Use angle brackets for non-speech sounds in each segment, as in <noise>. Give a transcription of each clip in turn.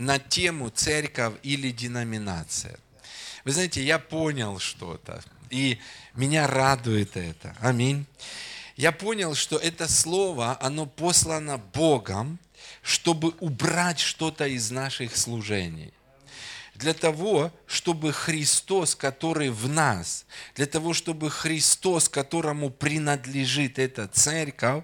на тему церковь или деноминация. Вы знаете, я понял что-то, и меня радует это. Аминь. Я понял, что это слово, оно послано Богом, чтобы убрать что-то из наших служений для того, чтобы Христос, который в нас, для того, чтобы Христос, которому принадлежит эта церковь,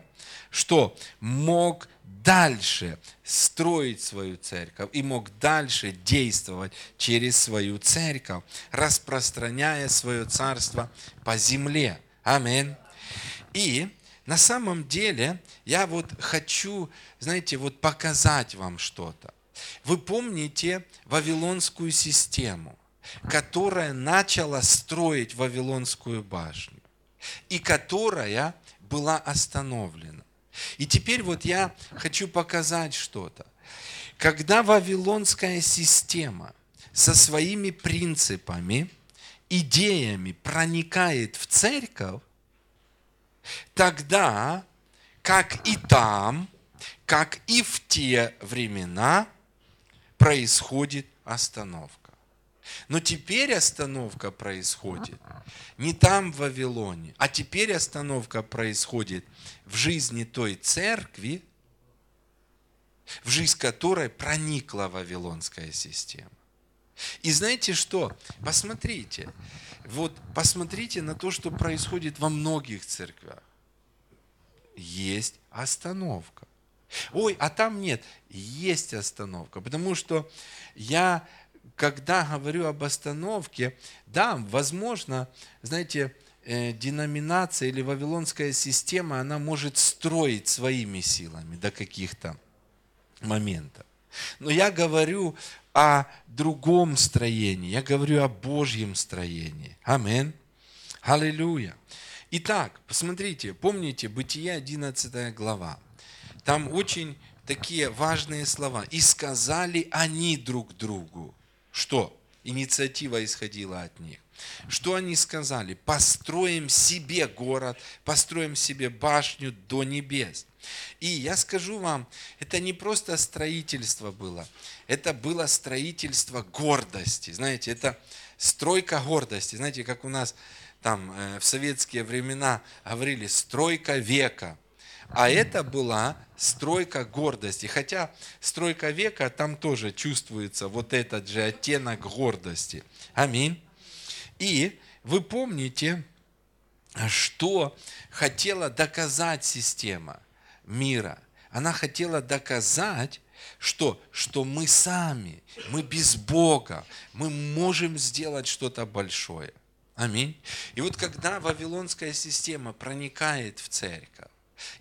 что мог дальше строить свою церковь и мог дальше действовать через свою церковь, распространяя свое царство по земле. Аминь. И на самом деле я вот хочу, знаете, вот показать вам что-то. Вы помните Вавилонскую систему, которая начала строить Вавилонскую башню и которая была остановлена. И теперь вот я хочу показать что-то. Когда Вавилонская система со своими принципами, идеями проникает в церковь, тогда, как и там, как и в те времена, происходит остановка. Но теперь остановка происходит не там, в Вавилоне, а теперь остановка происходит в жизни той церкви, в жизнь которой проникла Вавилонская система. И знаете что? Посмотрите. Вот посмотрите на то, что происходит во многих церквях. Есть остановка. Ой, а там нет. Есть остановка. Потому что я, когда говорю об остановке, да, возможно, знаете, э, деноминация или вавилонская система, она может строить своими силами до каких-то моментов. Но я говорю о другом строении, я говорю о Божьем строении. Амин. Аллилуйя. Итак, посмотрите, помните, Бытие 11 глава. Там очень такие важные слова. «И сказали они друг другу». Что? Инициатива исходила от них. Что они сказали? Построим себе город, построим себе башню до небес. И я скажу вам, это не просто строительство было, это было строительство гордости. Знаете, это стройка гордости. Знаете, как у нас там э, в советские времена говорили, стройка века. А это была стройка гордости. Хотя стройка века, там тоже чувствуется вот этот же оттенок гордости. Аминь. И вы помните, что хотела доказать система мира. Она хотела доказать, что, что мы сами, мы без Бога, мы можем сделать что-то большое. Аминь. И вот когда Вавилонская система проникает в церковь,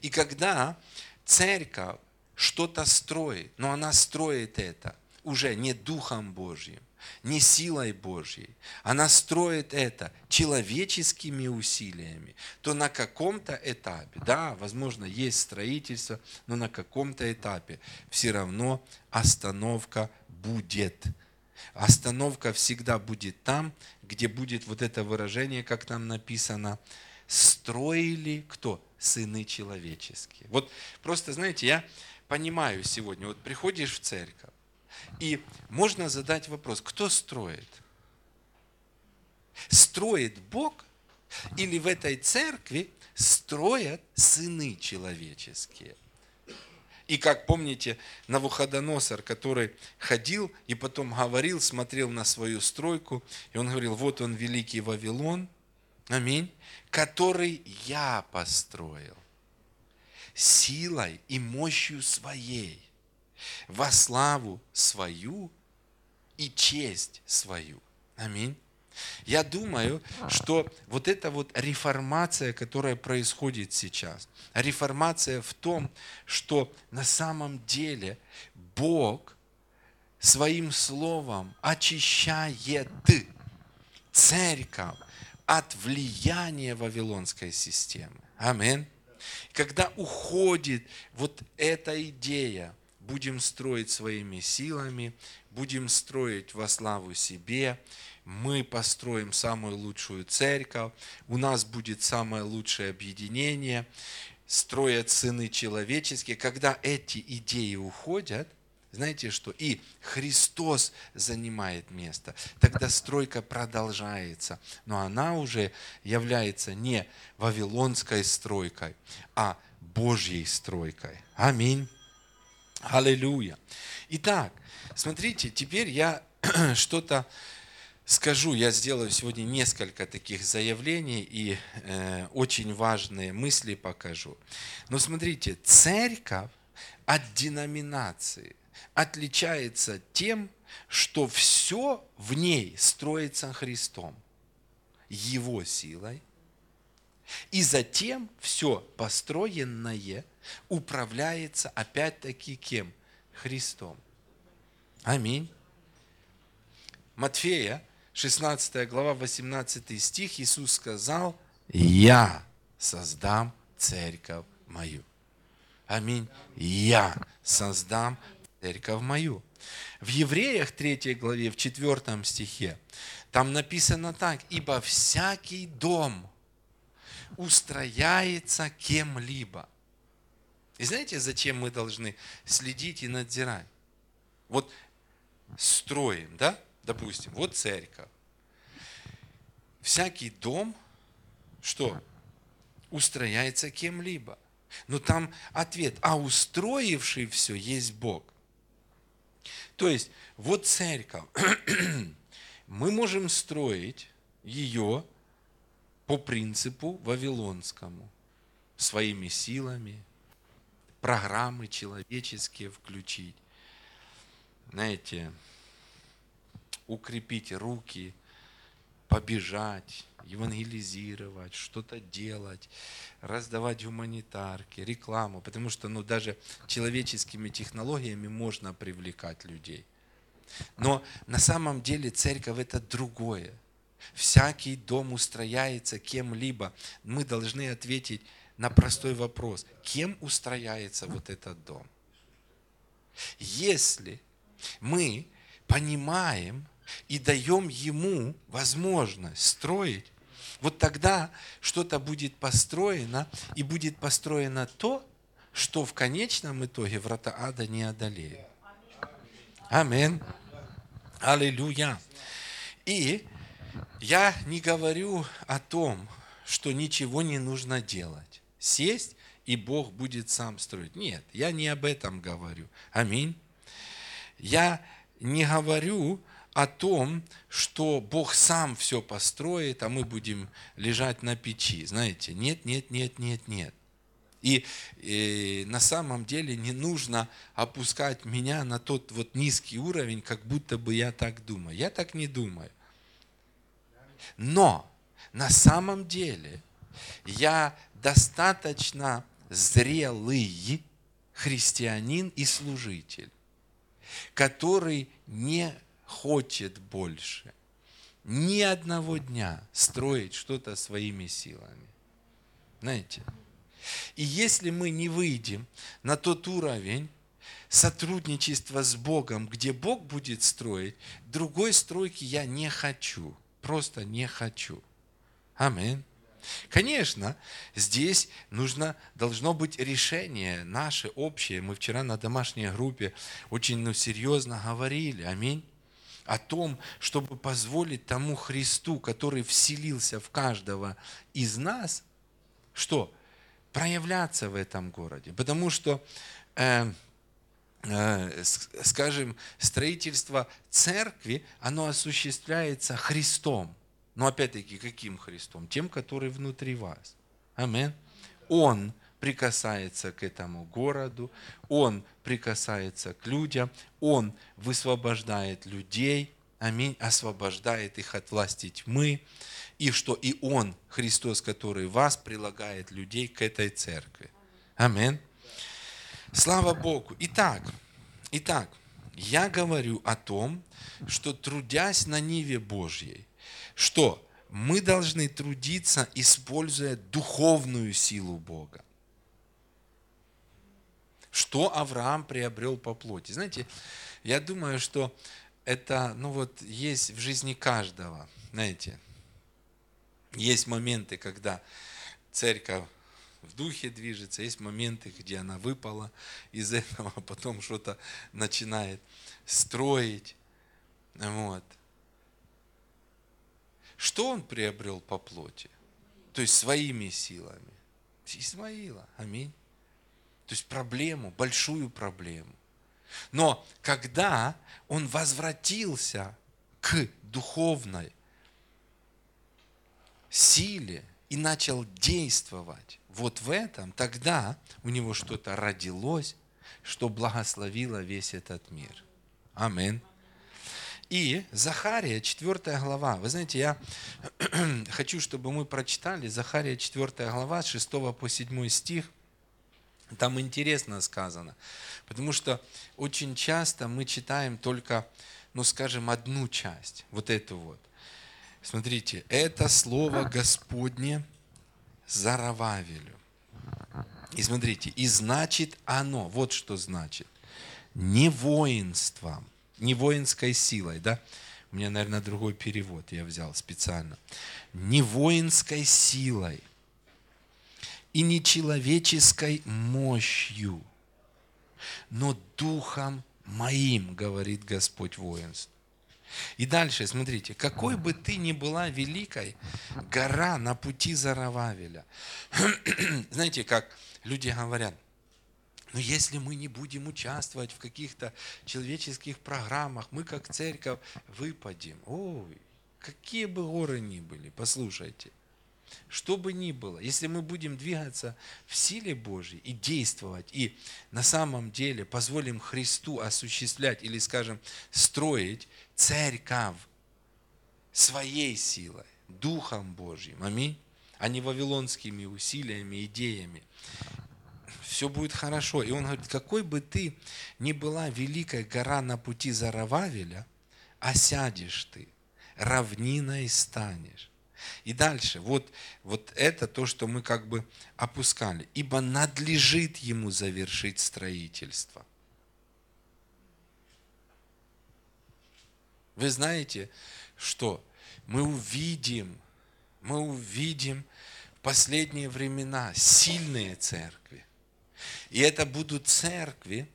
и когда церковь что-то строит, но она строит это уже не Духом Божьим, не силой Божьей, она строит это человеческими усилиями, то на каком-то этапе, да, возможно, есть строительство, но на каком-то этапе все равно остановка будет. Остановка всегда будет там, где будет вот это выражение, как там написано, строили кто? Сыны человеческие. Вот просто, знаете, я понимаю сегодня, вот приходишь в церковь, и можно задать вопрос, кто строит? Строит Бог или в этой церкви строят сыны человеческие? И как помните, Навуходоносор, который ходил и потом говорил, смотрел на свою стройку, и он говорил, вот он великий Вавилон, аминь, который я построил силой и мощью своей, во славу свою и честь свою. Аминь. Я думаю, что вот эта вот реформация, которая происходит сейчас, реформация в том, что на самом деле Бог своим словом очищает церковь от влияния вавилонской системы. Аминь. Когда уходит вот эта идея, будем строить своими силами, будем строить во славу себе, мы построим самую лучшую церковь, у нас будет самое лучшее объединение, строят сыны человеческие. Когда эти идеи уходят, знаете что? И Христос занимает место. Тогда стройка продолжается. Но она уже является не вавилонской стройкой, а Божьей стройкой. Аминь. Аллилуйя. Итак, смотрите, теперь я <clears throat> что-то скажу. Я сделаю сегодня несколько таких заявлений и э, очень важные мысли покажу. Но смотрите, церковь от деноминации отличается тем, что все в ней строится Христом, Его силой, и затем все построенное управляется опять-таки кем? Христом. Аминь. Матфея, 16 глава, 18 стих, Иисус сказал, «Я создам церковь мою». Аминь. «Я создам церковь мою». В Евреях 3 главе, в 4 стихе, там написано так, «Ибо всякий дом устрояется кем-либо». И знаете, зачем мы должны следить и надзирать? Вот строим, да? Допустим, вот церковь. Всякий дом, что? Устрояется кем-либо. Но там ответ, а устроивший все есть Бог. То есть, вот церковь. <clears throat> Мы можем строить ее по принципу вавилонскому, своими силами, программы человеческие включить. Знаете, укрепить руки, побежать, евангелизировать, что-то делать, раздавать гуманитарки, рекламу, потому что ну, даже человеческими технологиями можно привлекать людей. Но на самом деле церковь это другое. Всякий дом устрояется кем-либо. Мы должны ответить на простой вопрос. Кем устрояется вот этот дом? Если мы понимаем, и даем ему возможность строить, вот тогда что-то будет построено, и будет построено то, что в конечном итоге врата ада не одолеют. Амин. Аллилуйя. И я не говорю о том, что ничего не нужно делать. Сесть, и Бог будет сам строить. Нет, я не об этом говорю. Аминь. Я не говорю о том, что Бог сам все построит, а мы будем лежать на печи. Знаете, нет, нет, нет, нет, нет. И, и на самом деле не нужно опускать меня на тот вот низкий уровень, как будто бы я так думаю. Я так не думаю. Но на самом деле я достаточно зрелый христианин и служитель, который не хочет больше ни одного дня строить что-то своими силами. Знаете? И если мы не выйдем на тот уровень сотрудничества с Богом, где Бог будет строить, другой стройки я не хочу. Просто не хочу. Аминь. Конечно, здесь нужно, должно быть решение наше общее. Мы вчера на домашней группе очень ну, серьезно говорили. Аминь о том, чтобы позволить тому Христу, который вселился в каждого из нас, что? Проявляться в этом городе. Потому что, э, э, скажем, строительство церкви, оно осуществляется Христом. Но опять-таки, каким Христом? Тем, который внутри вас. Амин. Он прикасается к этому городу, Он прикасается к людям, Он высвобождает людей, аминь, освобождает их от власти тьмы, и что и Он, Христос, который вас, прилагает людей к этой церкви. Аминь. Слава Богу. Итак, итак, я говорю о том, что трудясь на Ниве Божьей, что мы должны трудиться, используя духовную силу Бога что Авраам приобрел по плоти. Знаете, я думаю, что это, ну вот, есть в жизни каждого, знаете, есть моменты, когда церковь в духе движется, есть моменты, где она выпала из этого, а потом что-то начинает строить. Вот. Что он приобрел по плоти? То есть своими силами. Исмаила. Аминь. То есть проблему, большую проблему. Но когда он возвратился к духовной силе и начал действовать вот в этом, тогда у него что-то родилось, что благословило весь этот мир. Аминь. И Захария, 4 глава. Вы знаете, я <clears throat> хочу, чтобы мы прочитали Захария, 4 глава, с 6 по 7 стих. Там интересно сказано, потому что очень часто мы читаем только, ну скажем, одну часть, вот эту вот. Смотрите, это слово Господне Зарававелю. И смотрите, и значит оно, вот что значит, не воинством, не воинской силой, да? У меня, наверное, другой перевод я взял специально. Не воинской силой и не человеческой мощью, но духом моим, говорит Господь воинств. И дальше, смотрите, какой бы ты ни была великой, гора на пути Зарававеля. <clears throat> Знаете, как люди говорят, но если мы не будем участвовать в каких-то человеческих программах, мы как церковь выпадем. Ой, какие бы горы ни были, послушайте. Что бы ни было, если мы будем двигаться в силе Божьей и действовать, и на самом деле позволим Христу осуществлять или, скажем, строить церковь своей силой, Духом Божьим, аминь, а не вавилонскими усилиями, идеями, все будет хорошо. И он говорит, какой бы ты ни была великая гора на пути Зарававеля, осядешь ты, равниной станешь. И дальше, вот, вот это то, что мы как бы опускали. Ибо надлежит ему завершить строительство. Вы знаете, что мы увидим, мы увидим в последние времена сильные церкви. И это будут церкви,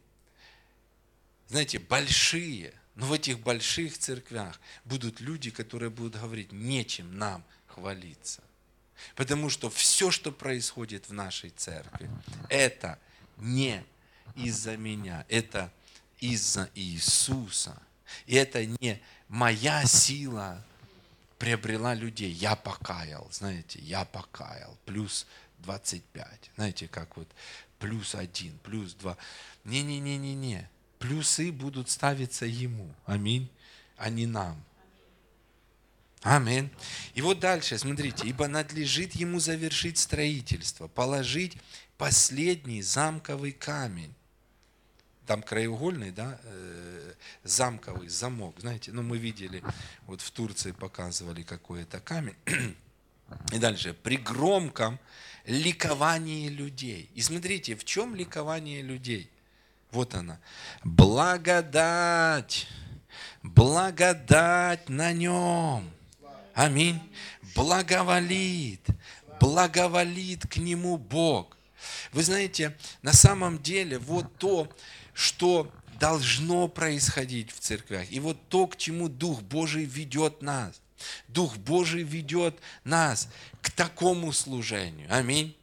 знаете, большие. Но в этих больших церквях будут люди, которые будут говорить, нечем нам хвалиться. Потому что все, что происходит в нашей церкви, это не из-за меня, это из-за Иисуса. И это не моя сила приобрела людей. Я покаял, знаете, я покаял. Плюс 25. Знаете, как вот плюс один, плюс два. Не-не-не-не-не. Плюсы будут ставиться ему. Аминь. А не нам. Аминь. И вот дальше, смотрите, ибо надлежит ему завершить строительство, положить последний замковый камень. Там краеугольный, да, э, замковый замок, знаете, ну мы видели, вот в Турции показывали какой-то камень. <clears throat> И дальше, при громком ликовании людей. И смотрите, в чем ликование людей? Вот она. Благодать. Благодать на нем Аминь. Благоволит. Благоволит к нему Бог. Вы знаете, на самом деле вот то, что должно происходить в церквях, и вот то, к чему Дух Божий ведет нас. Дух Божий ведет нас к такому служению. Аминь.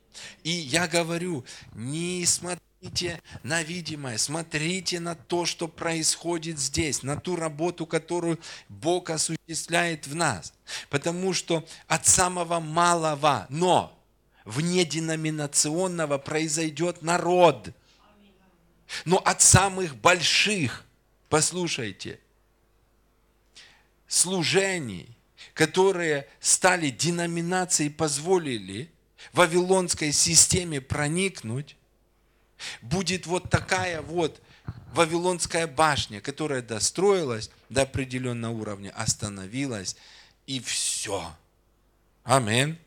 И я говорю, не смотрите на видимое, смотрите на то, что происходит здесь, на ту работу, которую Бог осуществляет в нас. Потому что от самого малого, но внеденоминационного произойдет народ. Но от самых больших, послушайте, служений, которые стали деноминацией, позволили вавилонской системе проникнуть, будет вот такая вот Вавилонская башня, которая достроилась до определенного уровня, остановилась, и все. Аминь.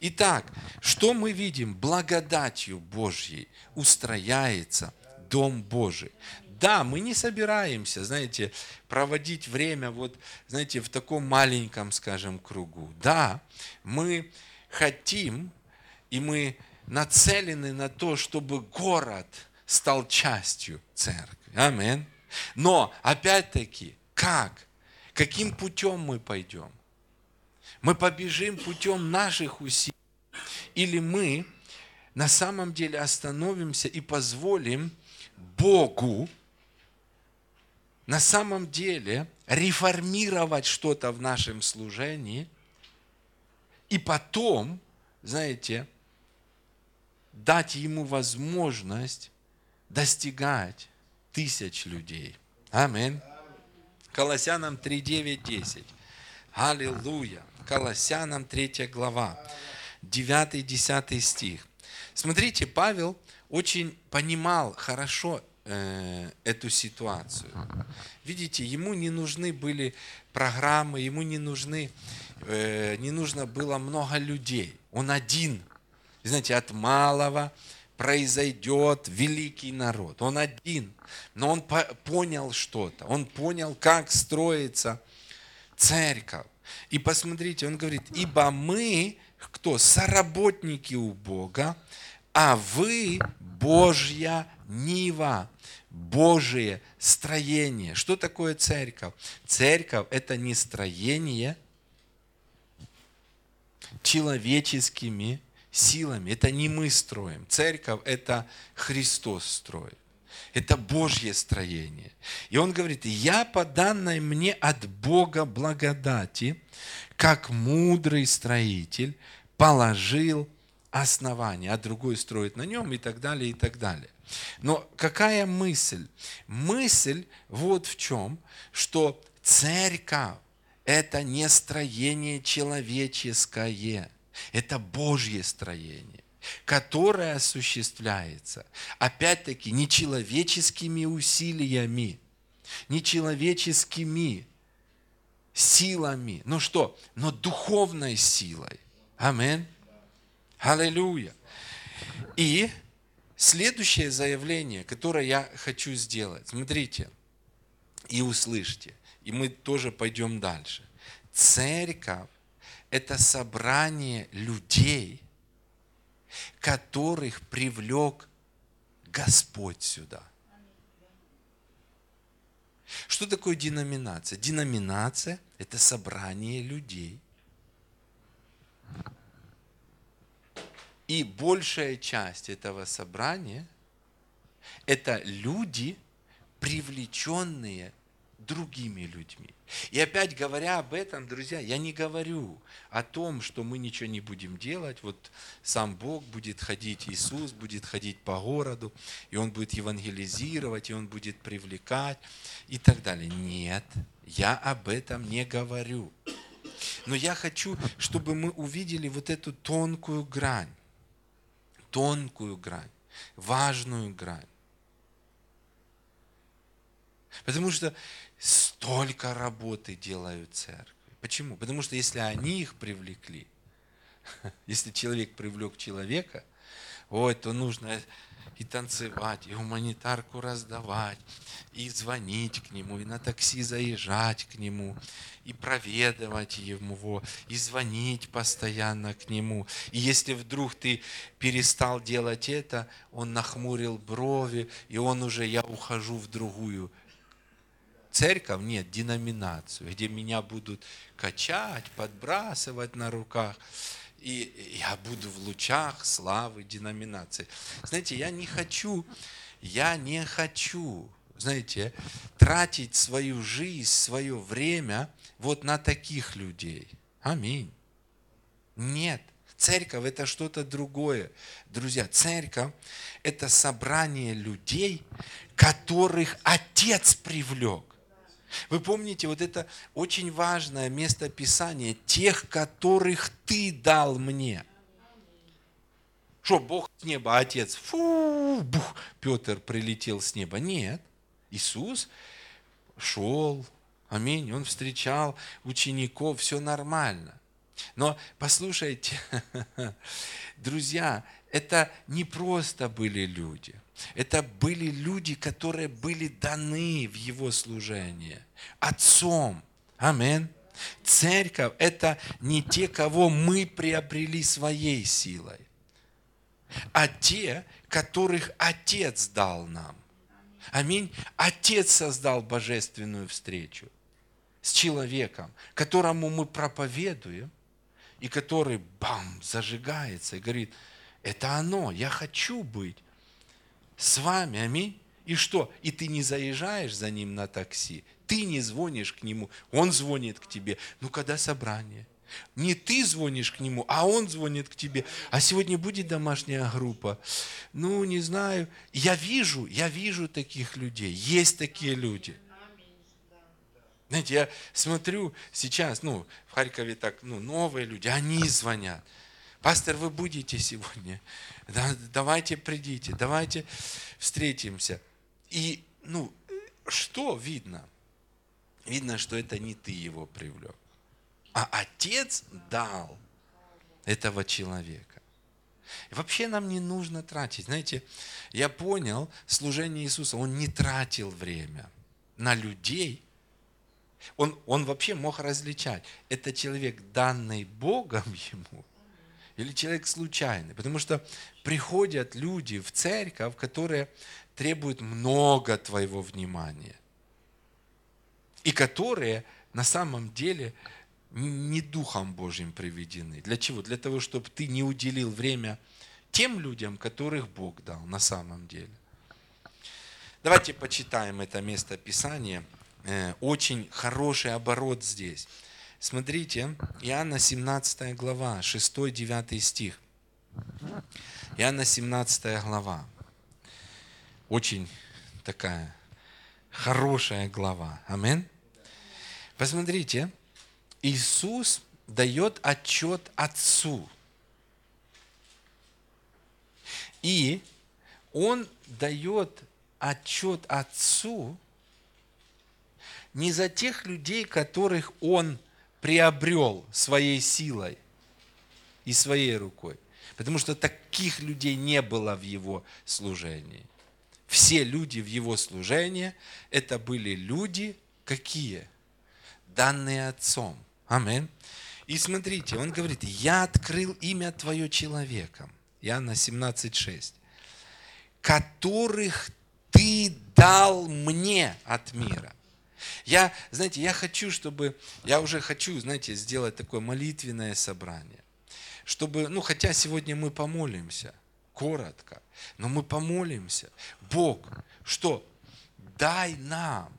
Итак, что мы видим? Благодатью Божьей устрояется Дом Божий. Да, мы не собираемся, знаете, проводить время вот, знаете, в таком маленьком, скажем, кругу. Да, мы хотим, и мы нацелены на то, чтобы город стал частью церкви. Амин. Но, опять-таки, как? Каким путем мы пойдем? Мы побежим путем наших усилий? Или мы на самом деле остановимся и позволим Богу на самом деле реформировать что-то в нашем служении, и потом, знаете, дать ему возможность достигать тысяч людей. Аминь. Колоссянам 3, 9, 10. Аллилуйя. Колоссянам 3 глава, 9-10 стих. Смотрите, Павел очень понимал хорошо э, эту ситуацию. Видите, ему не нужны были программы, ему не нужны, не нужно было много людей. Он один. Знаете, от малого произойдет великий народ. Он один. Но он понял что-то. Он понял, как строится церковь. И посмотрите, он говорит, ибо мы, кто? Соработники у Бога, а вы Божья Нива, Божие строение. Что такое церковь? Церковь – это не строение человеческими силами. Это не мы строим. Церковь – это Христос строит. Это Божье строение. И он говорит, я по данной мне от Бога благодати, как мудрый строитель, положил основание, а другой строит на нем и так далее, и так далее. Но какая мысль? Мысль вот в чем, что церковь – это не строение человеческое, это Божье строение которое осуществляется, опять-таки, не человеческими усилиями, не человеческими силами, ну что, но духовной силой. Амин. Аллилуйя. И следующее заявление, которое я хочу сделать, смотрите и услышьте, и мы тоже пойдем дальше. Церковь – это собрание людей, которых привлек Господь сюда. Что такое деноминация? Деноминация – это собрание людей, И большая часть этого собрания – это люди, привлеченные другими людьми. И опять говоря об этом, друзья, я не говорю о том, что мы ничего не будем делать, вот сам Бог будет ходить, Иисус будет ходить по городу, и Он будет евангелизировать, и Он будет привлекать и так далее. Нет, я об этом не говорю. Но я хочу, чтобы мы увидели вот эту тонкую грань тонкую грань, важную грань. Потому что столько работы делают церкви. Почему? Потому что если они их привлекли, <laughs> если человек привлек человека, ой, то нужно и танцевать, и гуманитарку раздавать, и звонить к нему, и на такси заезжать к нему, и проведывать его, и звонить постоянно к нему. И если вдруг ты перестал делать это, он нахмурил брови, и он уже, я ухожу в другую церковь, нет, деноминацию, где меня будут качать, подбрасывать на руках и я буду в лучах славы деноминации. Знаете, я не хочу, я не хочу, знаете, тратить свою жизнь, свое время вот на таких людей. Аминь. Нет. Церковь – это что-то другое. Друзья, церковь – это собрание людей, которых Отец привлек. Вы помните, вот это очень важное место Писания, тех, которых ты дал мне. Что, Бог с неба, Отец, фу, бух, Петр прилетел с неба. Нет, Иисус шел, аминь, он встречал учеников, все нормально. Но послушайте, <laughs> друзья, это не просто были люди – это были люди, которые были даны в его служение. Отцом. Амин. Церковь – это не те, кого мы приобрели своей силой. а те, которых Отец дал нам. Аминь. Отец создал божественную встречу с человеком, которому мы проповедуем, и который, бам, зажигается и говорит, это оно, я хочу быть с вами, аминь. И что? И ты не заезжаешь за ним на такси, ты не звонишь к нему, он звонит к тебе. Ну, когда собрание? Не ты звонишь к нему, а он звонит к тебе. А сегодня будет домашняя группа. Ну, не знаю. Я вижу, я вижу таких людей. Есть такие люди. Знаете, я смотрю сейчас, ну, в Харькове так, ну, новые люди, они звонят. Пастор, вы будете сегодня? Да, давайте придите, давайте встретимся. И, ну, что видно? Видно, что это не ты его привлек а Отец дал этого человека. И вообще нам не нужно тратить. Знаете, я понял, служение Иисуса, Он не тратил время на людей. Он, он вообще мог различать, это человек, данный Богом <laughs> ему, или человек случайный. Потому что приходят люди в церковь, которые требуют много твоего внимания. И которые на самом деле не Духом Божьим приведены. Для чего? Для того, чтобы ты не уделил время тем людям, которых Бог дал на самом деле. Давайте почитаем это место Писания. Э, очень хороший оборот здесь. Смотрите, Иоанна 17 глава, 6-9 стих. Иоанна 17 глава. Очень такая хорошая глава. Амин. Посмотрите, Иисус дает отчет Отцу. И Он дает отчет Отцу не за тех людей, которых Он приобрел своей силой и своей рукой. Потому что таких людей не было в его служении. Все люди в его служении, это были люди какие? Данные Отцом. Амин. И смотрите, он говорит, я открыл имя Твое человеком. Иоанна 17,6. Которых Ты дал мне от мира. Я, знаете, я хочу, чтобы, я уже хочу, знаете, сделать такое молитвенное собрание. Чтобы, ну, хотя сегодня мы помолимся, коротко, но мы помолимся. Бог, что? Дай нам,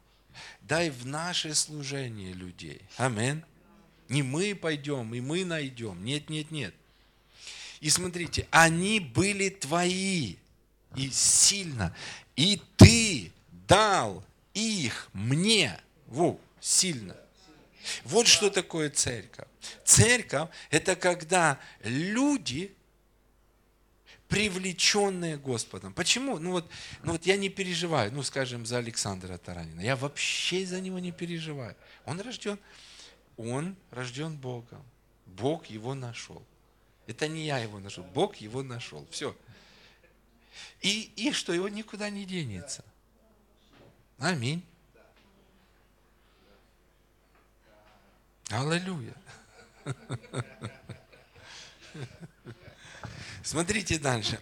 дай в наше служение людей. Аминь. Не мы пойдем, и мы найдем. Нет, нет, нет. И смотрите, они были твои, и сильно. И ты дал их мне. Во, сильно. Вот что такое церковь. Церковь – это когда люди, привлеченные Господом. Почему? Ну вот, ну вот я не переживаю, ну скажем, за Александра Таранина. Я вообще за него не переживаю. Он рожден он рожден Богом. Бог его нашел. Это не я его нашел, Бог его нашел. Все. И, и что его никуда не денется. Аминь. Аллилуйя. Смотрите дальше.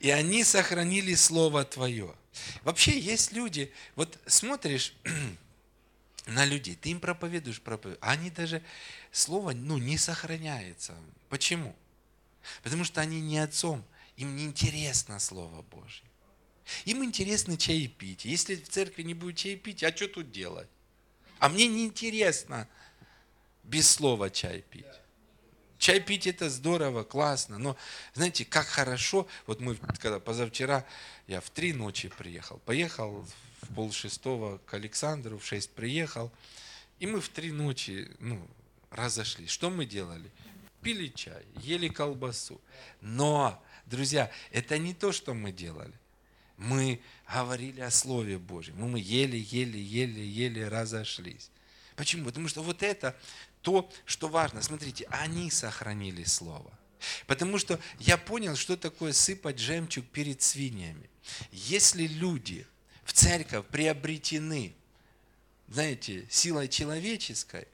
И они сохранили Слово Твое. Вообще есть люди, вот смотришь, <clears throat> на людей. Ты им проповедуешь, проповедуешь. А они даже, слово ну, не сохраняется. Почему? Потому что они не отцом. Им не интересно Слово Божье. Им интересно чай пить. Если в церкви не будет чай пить, а что тут делать? А мне не интересно без слова чай пить. Чай пить это здорово, классно, но знаете, как хорошо, вот мы, когда позавчера, я в три ночи приехал, поехал в полшестого к Александру, в шесть приехал, и мы в три ночи ну, разошлись. Что мы делали? Пили чай, ели колбасу. Но, друзья, это не то, что мы делали. Мы говорили о Слове Божьем. Мы ели, ели, ели, ели, разошлись. Почему? Потому что вот это то, что важно. Смотрите, они сохранили Слово. Потому что я понял, что такое сыпать жемчуг перед свиньями. Если люди в церковь приобретены, знаете, силой человеческой,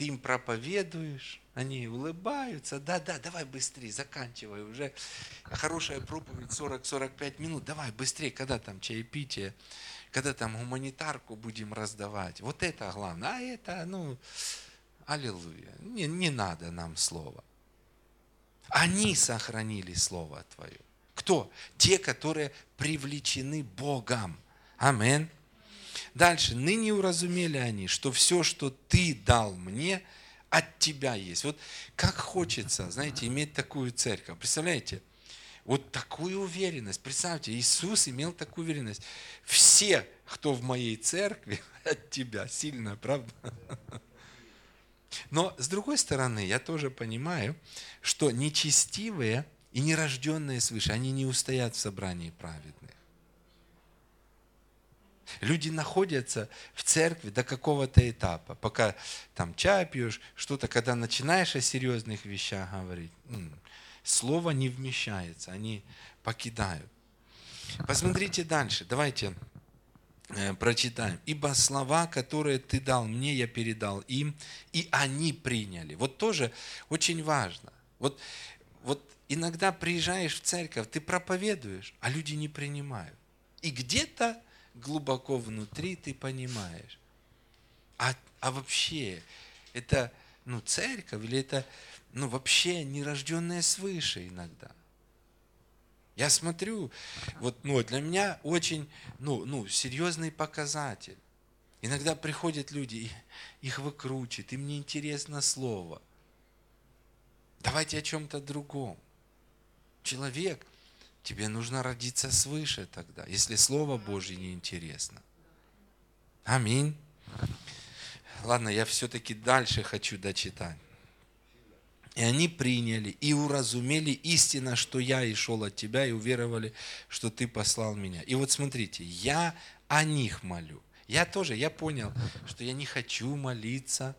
ты им проповедуешь, они улыбаются, да-да, давай быстрее, заканчивай, уже хорошая проповедь 40-45 минут, давай быстрее, когда там чаепитие, когда там гуманитарку будем раздавать. Вот это главное, а это, ну, аллилуйя, не, не надо нам слова. Они сохранили Слово Твое. Кто? Те, которые привлечены Богом. Амин. Дальше. Ныне уразумели они, что все, что Ты дал мне, от Тебя есть. Вот как хочется, знаете, иметь такую церковь. Представляете? Вот такую уверенность. Представьте, Иисус имел такую уверенность. Все, кто в моей церкви, <laughs> от Тебя. Сильно, правда? Но с другой стороны, я тоже понимаю, что нечестивые и нерожденные свыше, они не устоят в собрании праведных. Люди находятся в церкви до какого-то этапа, пока там чай пьешь, что-то, когда начинаешь о серьезных вещах говорить, слово не вмещается, они покидают. Посмотрите дальше, давайте Э, прочитаем. «Ибо слова, которые ты дал мне, я передал им, и они приняли». Вот тоже очень важно. Вот, вот иногда приезжаешь в церковь, ты проповедуешь, а люди не принимают. И где-то глубоко внутри ты понимаешь, а, а вообще это ну, церковь или это ну, вообще нерожденное свыше иногда. Я смотрю, вот ну, для меня очень ну, ну, серьезный показатель. Иногда приходят люди, их выкручивают, им неинтересно слово. Давайте о чем-то другом. Человек, тебе нужно родиться свыше тогда, если Слово Божье неинтересно. Аминь. Ладно, я все-таки дальше хочу дочитать. И они приняли и уразумели истинно, что я и шел от тебя, и уверовали, что ты послал меня. И вот смотрите, я о них молю. Я тоже, я понял, что я не хочу молиться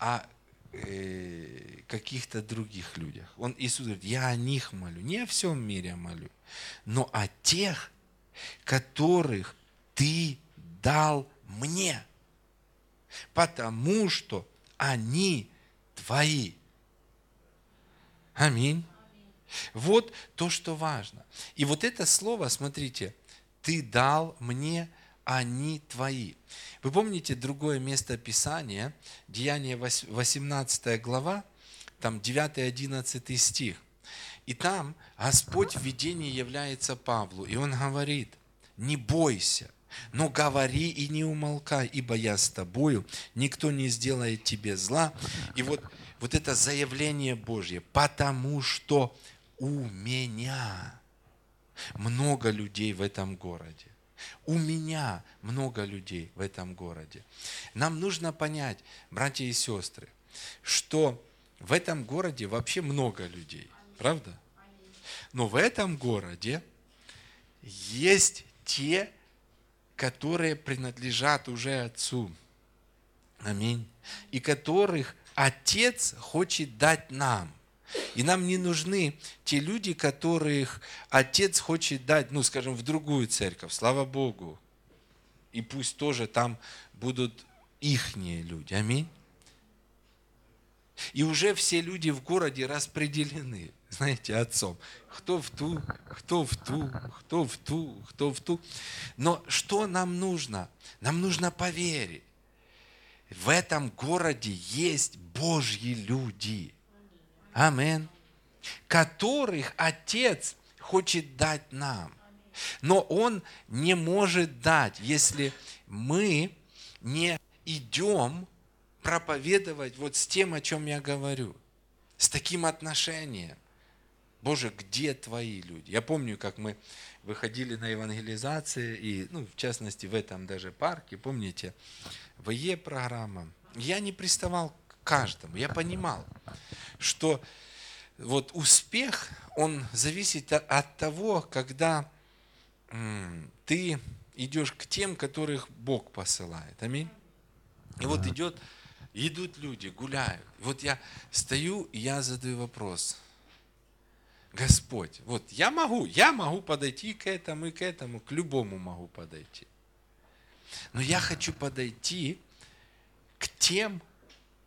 э, каких-то других людях. Он, Иисус говорит, я о них молю, не о всем мире молю, но о тех, которых ты дал мне. Потому что они твои. Аминь. Вот то, что важно. И вот это слово, смотрите, ты дал мне, они твои. Вы помните другое место Писания, Деяние 18 глава, там 9-11 стих. И там Господь в видении является Павлу, и он говорит, не бойся, но говори и не умолкай, ибо я с тобою, никто не сделает тебе зла. И вот, вот это заявление Божье, потому что у меня много людей в этом городе. У меня много людей в этом городе. Нам нужно понять, братья и сестры, что в этом городе вообще много людей. Правда? Но в этом городе есть те, которые принадлежат уже Отцу. Аминь. И которых Отец хочет дать нам. И нам не нужны те люди, которых Отец хочет дать, ну, скажем, в другую церковь. Слава Богу. И пусть тоже там будут ихние люди. Аминь. И уже все люди в городе распределены, знаете, отцом. Кто в ту, кто в ту, кто в ту, кто в ту. Но что нам нужно? Нам нужно поверить. В этом городе есть Божьи люди. Амин. Которых Отец хочет дать нам. Но Он не может дать, если мы не идем проповедовать вот с тем, о чем я говорю, с таким отношением. Боже, где твои люди? Я помню, как мы выходили на евангелизации, и, ну, в частности, в этом даже парке, помните, ВЕ программа. Я не приставал каждому, я понимал, что вот успех, он зависит от того, когда ты идешь к тем, которых Бог посылает. Аминь. И вот идет идут люди, гуляют. Вот я стою, и я задаю вопрос. Господь, вот я могу, я могу подойти к этому и к этому, к любому могу подойти. Но я хочу подойти к к тем,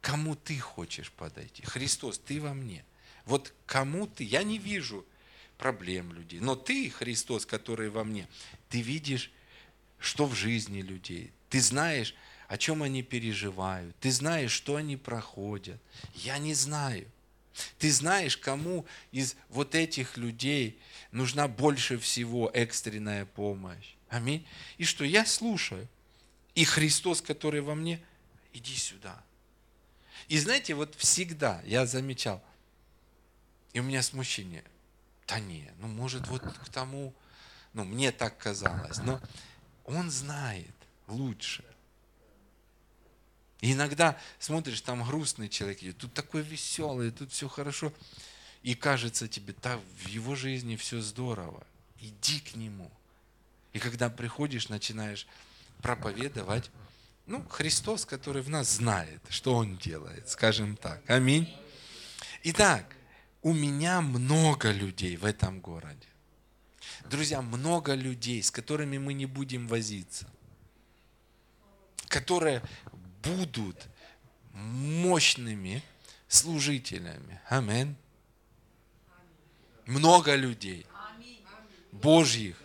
кому ты хочешь подойти. Христос, ты во мне. Вот кому ты, я не вижу проблем людей, но ты, Христос, который во мне, ты видишь, что в жизни людей. Ты знаешь, о чем они переживают. Ты знаешь, что они проходят. Я не знаю. Ты знаешь, кому из вот этих людей нужна больше всего экстренная помощь. Аминь. И что я слушаю. И Христос, который во мне, иди сюда. И знаете, вот всегда я замечал, и у меня смущение. Да не, ну может вот к тому, ну мне так казалось, но он знает лучше. И иногда смотришь, там грустный человек, тут такой веселый, тут все хорошо. И кажется тебе, да, в его жизни все здорово. Иди к нему. И когда приходишь, начинаешь проповедовать, ну, Христос, который в нас знает, что Он делает, скажем так. Аминь. Итак, у меня много людей в этом городе. Друзья, много людей, с которыми мы не будем возиться, которые будут мощными служителями. Аминь. Много людей. Божьих.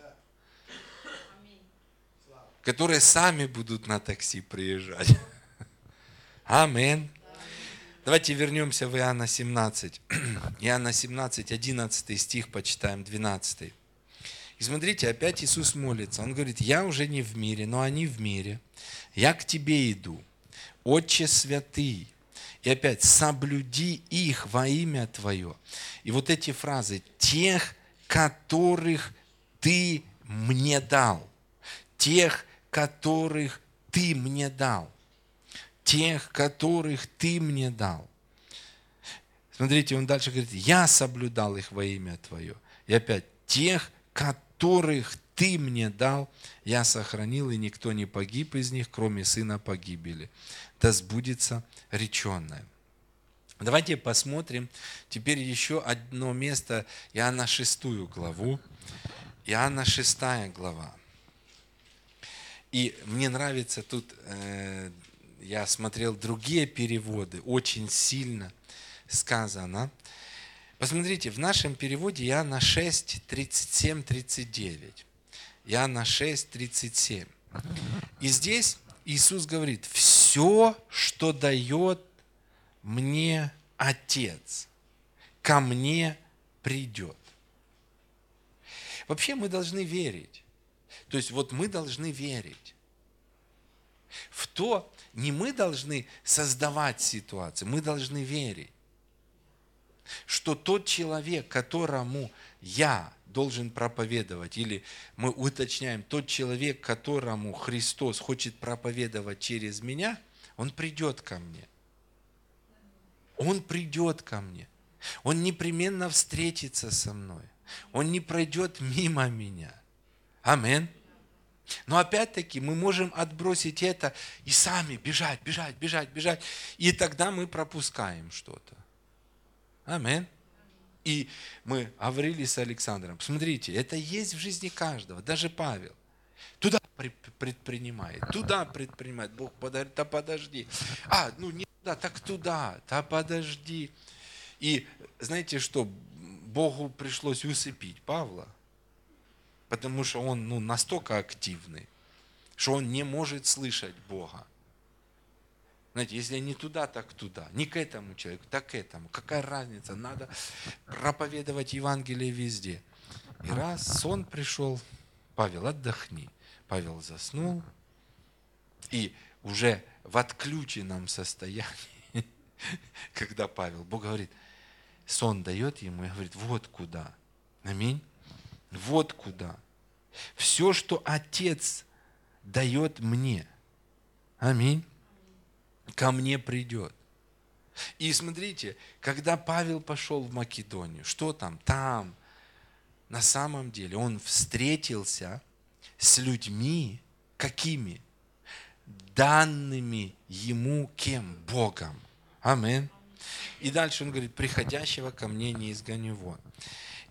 Которые сами будут на такси приезжать. <laughs> Аминь. Давайте вернемся в Иоанна 17. <clears throat> Иоанна 17, 11 стих, почитаем 12. И смотрите, опять Иисус молится. Он говорит, я уже не в мире, но они в мире. Я к тебе иду. Отче святый, и опять, соблюди их во имя Твое. И вот эти фразы, тех, которых Ты мне дал. Тех, которых Ты мне дал. Тех, которых Ты мне дал. Смотрите, он дальше говорит, я соблюдал их во имя Твое. И опять, тех, которых Ты мне дал, я сохранил, и никто не погиб из них, кроме сына погибели да сбудется реченное. Давайте посмотрим теперь еще одно место, Иоанна 6 главу. Иоанна 6 глава. И мне нравится тут, э, я смотрел другие переводы, очень сильно сказано. Посмотрите, в нашем переводе Иоанна 6, 37, 39. Иоанна 6, 37. И здесь Иисус говорит, все, что дает мне Отец, ко мне придет. Вообще мы должны верить. То есть вот мы должны верить в то, не мы должны создавать ситуацию, мы должны верить, что тот человек, которому я должен проповедовать, или мы уточняем, тот человек, которому Христос хочет проповедовать через меня, он придет ко мне. Он придет ко мне. Он непременно встретится со мной. Он не пройдет мимо меня. Амин. Но опять-таки мы можем отбросить это и сами бежать, бежать, бежать, бежать. И тогда мы пропускаем что-то. Амин. И мы говорили с Александром, смотрите, это есть в жизни каждого, даже Павел. Туда предпринимает, туда предпринимает. Бог подарит, да подожди. А, ну не туда, так туда, да подожди. И знаете что, Богу пришлось усыпить Павла, потому что он ну, настолько активный, что он не может слышать Бога. Знаете, если не туда, так туда. Не к этому человеку, так к этому. Какая разница? Надо проповедовать Евангелие везде. И раз сон пришел, Павел, отдохни. Павел заснул. И уже в отключенном состоянии, <laughs> когда Павел, Бог говорит, сон дает ему и говорит, вот куда. Аминь. Вот куда. Все, что Отец дает мне. Аминь ко мне придет. И смотрите, когда Павел пошел в Македонию, что там? Там, на самом деле, он встретился с людьми, какими? Данными ему кем? Богом. Амин. И дальше он говорит, приходящего ко мне не изгоню вон.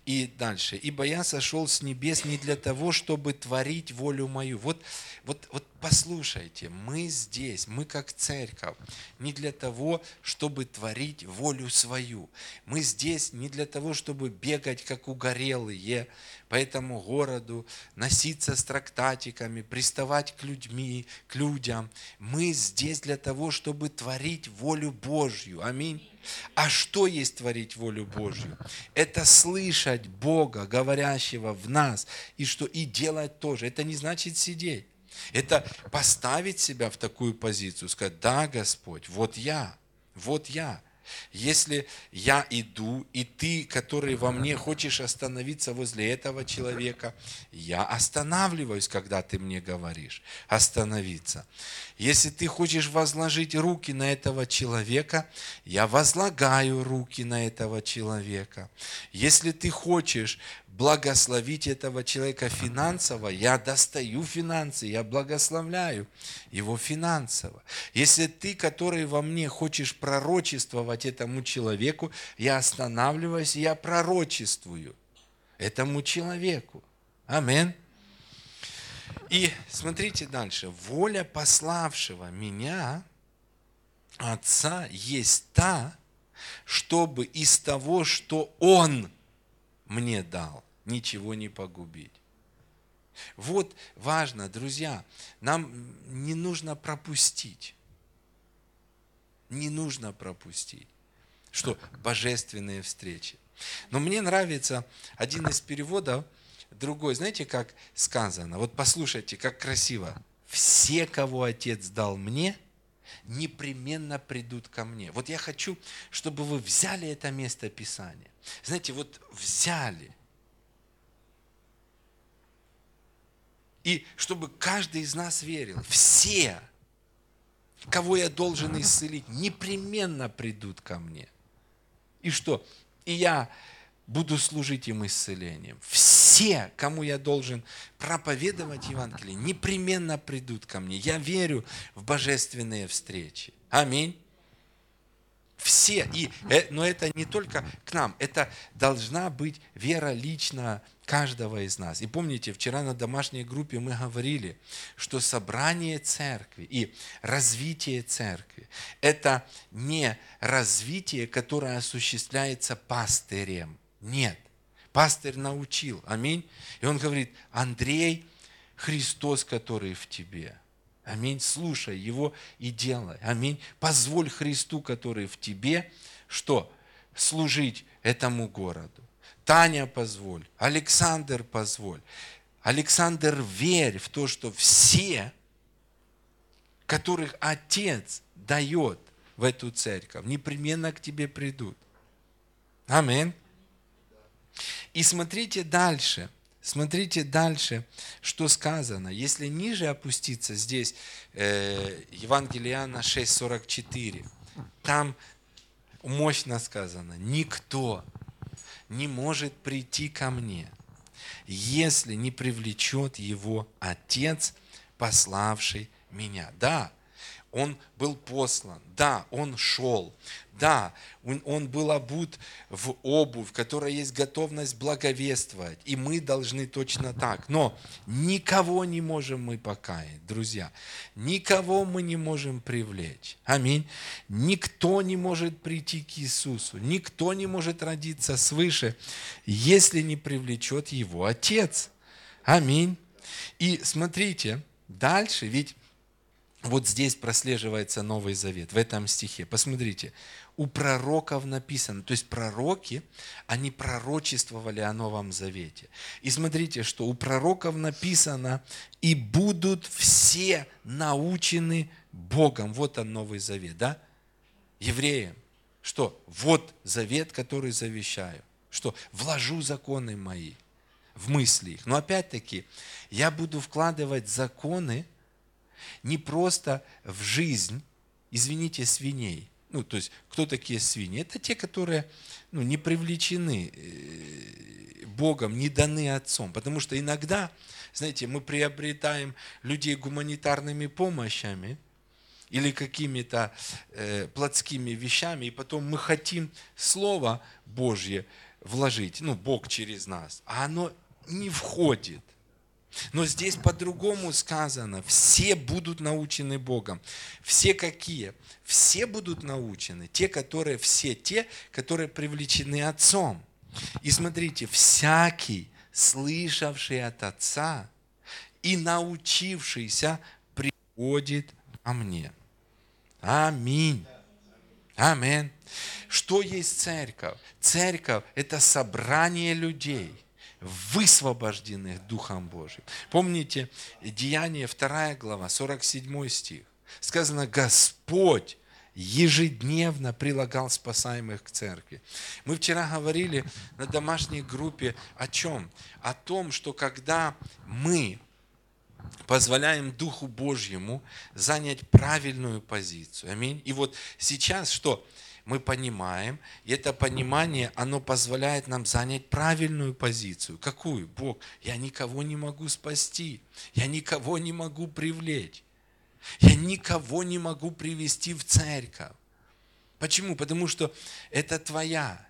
И дальше. «Ибо я сошел с небес не для того, чтобы творить волю мою». Вот, вот, вот послушайте, мы здесь, мы как церковь, не для того, чтобы творить волю свою. Мы здесь не для того, чтобы бегать, как угорелые, по этому городу, носиться с трактатиками, приставать к людьми, к людям. Мы здесь для того, чтобы творить волю Божью. Аминь. А что есть творить волю Божью? Это слышать Бога, говорящего в нас, и что и делать тоже. Это не значит сидеть. Это поставить себя в такую позицию, сказать, да, Господь, вот я, вот я. Если я иду, и ты, который во мне хочешь остановиться возле этого человека, я останавливаюсь, когда ты мне говоришь, остановиться. Если ты хочешь возложить руки на этого человека, я возлагаю руки на этого человека. Если ты хочешь благословить этого человека финансово, я достаю финансы, я благословляю его финансово. Если ты, который во мне хочешь пророчествовать этому человеку, я останавливаюсь, я пророчествую этому человеку. Аминь. И смотрите дальше. Воля пославшего меня, Отца, есть та, чтобы из того, что Он мне дал, ничего не погубить. Вот важно, друзья, нам не нужно пропустить. Не нужно пропустить. Что? Божественные встречи. Но мне нравится один из переводов, другой. Знаете, как сказано? Вот послушайте, как красиво. Все, кого Отец дал мне, непременно придут ко мне. Вот я хочу, чтобы вы взяли это место Писания. Знаете, вот взяли. И чтобы каждый из нас верил, все, кого я должен исцелить, непременно придут ко мне. И что? И я буду служить им исцелением. Все, кому я должен проповедовать Евангелие, непременно придут ко мне. Я верю в божественные встречи. Аминь. Все. И, э, но это не только к нам, это должна быть вера лично каждого из нас. И помните, вчера на домашней группе мы говорили, что собрание церкви и развитие церкви – это не развитие, которое осуществляется пастырем. Нет. Пастырь научил. Аминь. И он говорит, Андрей, Христос, который в тебе – Аминь. Слушай его и делай. Аминь. Позволь Христу, который в тебе, что? Служить этому городу. Таня, позволь. Александр, позволь. Александр, верь в то, что все, которых Отец дает в эту церковь, непременно к тебе придут. Аминь. И смотрите дальше – Смотрите дальше, что сказано. Если ниже опуститься, здесь э, Евангелие Иоанна 6,44, там мощно сказано, никто не может прийти ко мне, если не привлечет его Отец, пославший меня. Да, он был послан, да, он шел, да, он был обут в обувь, в которой есть готовность благовествовать, и мы должны точно так. Но никого не можем мы покаять, друзья, никого мы не можем привлечь. Аминь. Никто не может прийти к Иисусу, никто не может родиться свыше, если не привлечет его Отец. Аминь. И смотрите, дальше, ведь вот здесь прослеживается Новый Завет, в этом стихе. Посмотрите, у пророков написано, то есть пророки, они пророчествовали о Новом Завете. И смотрите, что у пророков написано, и будут все научены Богом. Вот он Новый Завет, да? Евреям. Что? Вот завет, который завещаю. Что? Вложу законы мои в мысли их. Но опять-таки, я буду вкладывать законы, не просто в жизнь, извините, свиней. Ну, то есть, кто такие свиньи? Это те, которые ну, не привлечены э, Богом, не даны Отцом. Потому что иногда, знаете, мы приобретаем людей гуманитарными помощами или какими-то э, плотскими вещами, и потом мы хотим Слово Божье вложить, ну, Бог через нас, а оно не входит. Но здесь по-другому сказано. Все будут научены Богом. Все какие? Все будут научены. Те, которые, все те, которые привлечены Отцом. И смотрите, всякий, слышавший от Отца и научившийся, приходит ко мне. Аминь. Аминь. Что есть церковь? Церковь – это собрание людей, высвобожденных Духом Божьим. Помните, Деяние 2 глава, 47 стих. Сказано, Господь ежедневно прилагал спасаемых к церкви. Мы вчера говорили на домашней группе о чем? О том, что когда мы позволяем Духу Божьему занять правильную позицию. Аминь. И вот сейчас что? Мы понимаем, и это понимание, оно позволяет нам занять правильную позицию. Какую? Бог, я никого не могу спасти, я никого не могу привлечь, я никого не могу привести в церковь. Почему? Потому что это твоя.